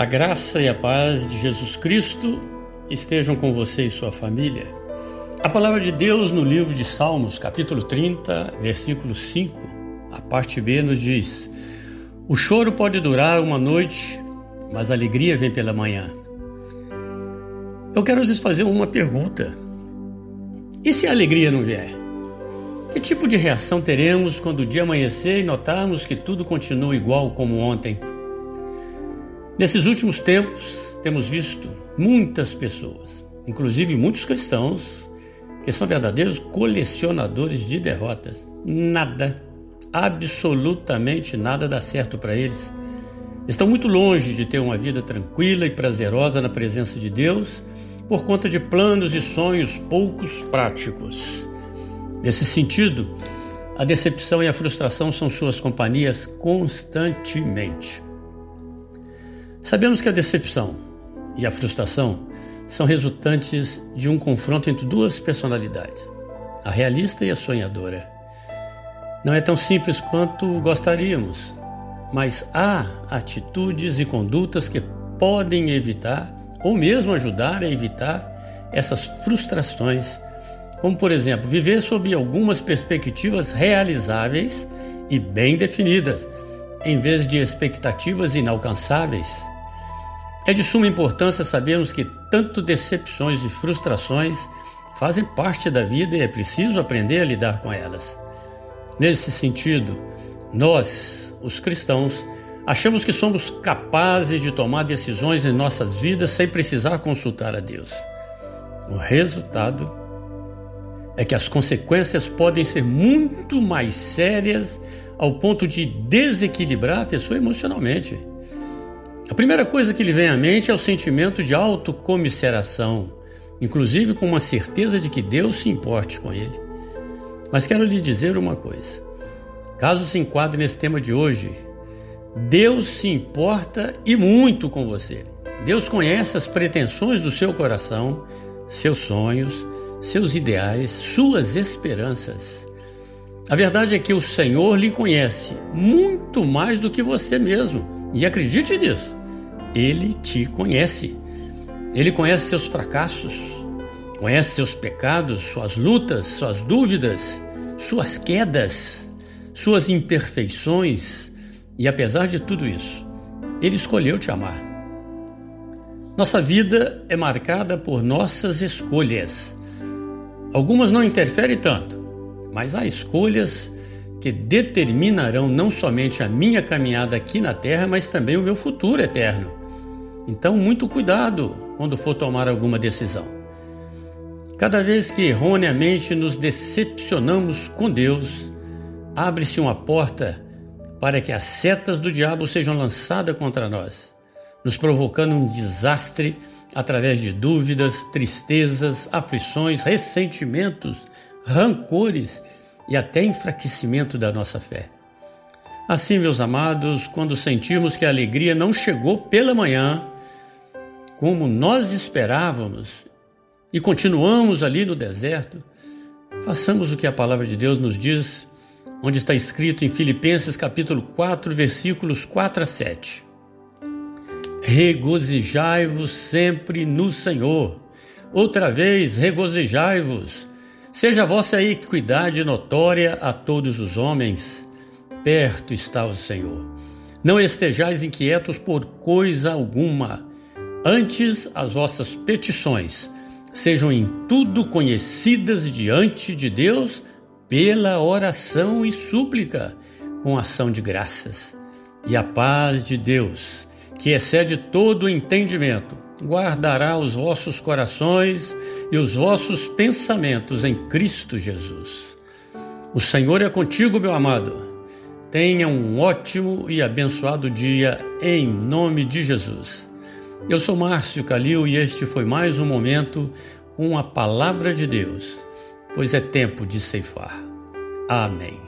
A graça e a paz de Jesus Cristo estejam com você e sua família. A palavra de Deus no livro de Salmos, capítulo 30, versículo 5, a parte B nos diz: O choro pode durar uma noite, mas a alegria vem pela manhã. Eu quero lhes fazer uma pergunta. E se a alegria não vier? Que tipo de reação teremos quando o dia amanhecer e notarmos que tudo continua igual como ontem? Nesses últimos tempos, temos visto muitas pessoas, inclusive muitos cristãos, que são verdadeiros colecionadores de derrotas. Nada, absolutamente nada dá certo para eles. Estão muito longe de ter uma vida tranquila e prazerosa na presença de Deus por conta de planos e sonhos poucos práticos. Nesse sentido, a decepção e a frustração são suas companhias constantemente. Sabemos que a decepção e a frustração são resultantes de um confronto entre duas personalidades, a realista e a sonhadora. Não é tão simples quanto gostaríamos, mas há atitudes e condutas que podem evitar ou mesmo ajudar a evitar essas frustrações, como por exemplo, viver sob algumas perspectivas realizáveis e bem definidas, em vez de expectativas inalcançáveis. É de suma importância sabermos que tanto decepções e frustrações fazem parte da vida e é preciso aprender a lidar com elas. Nesse sentido, nós, os cristãos, achamos que somos capazes de tomar decisões em nossas vidas sem precisar consultar a Deus. O resultado é que as consequências podem ser muito mais sérias ao ponto de desequilibrar a pessoa emocionalmente. A primeira coisa que lhe vem à mente é o sentimento de autocomisseração, inclusive com uma certeza de que Deus se importe com ele. Mas quero lhe dizer uma coisa: caso se enquadre nesse tema de hoje, Deus se importa e muito com você. Deus conhece as pretensões do seu coração, seus sonhos, seus ideais, suas esperanças. A verdade é que o Senhor lhe conhece muito mais do que você mesmo, e acredite nisso. Ele te conhece. Ele conhece seus fracassos, conhece seus pecados, suas lutas, suas dúvidas, suas quedas, suas imperfeições. E apesar de tudo isso, Ele escolheu te amar. Nossa vida é marcada por nossas escolhas. Algumas não interferem tanto, mas há escolhas que determinarão não somente a minha caminhada aqui na terra, mas também o meu futuro eterno. Então, muito cuidado quando for tomar alguma decisão. Cada vez que erroneamente nos decepcionamos com Deus, abre-se uma porta para que as setas do diabo sejam lançadas contra nós, nos provocando um desastre através de dúvidas, tristezas, aflições, ressentimentos, rancores e até enfraquecimento da nossa fé. Assim, meus amados, quando sentimos que a alegria não chegou pela manhã, como nós esperávamos, e continuamos ali no deserto, façamos o que a palavra de Deus nos diz, onde está escrito em Filipenses capítulo 4, versículos 4 a 7. Regozijai-vos sempre no Senhor. Outra vez, regozijai-vos. Seja a vossa equidade notória a todos os homens. Perto está o Senhor. Não estejais inquietos por coisa alguma Antes, as vossas petições sejam em tudo conhecidas diante de Deus pela oração e súplica, com ação de graças. E a paz de Deus, que excede todo o entendimento, guardará os vossos corações e os vossos pensamentos em Cristo Jesus. O Senhor é contigo, meu amado. Tenha um ótimo e abençoado dia em nome de Jesus. Eu sou Márcio Calil e este foi mais um momento com a palavra de Deus, pois é tempo de ceifar. Amém.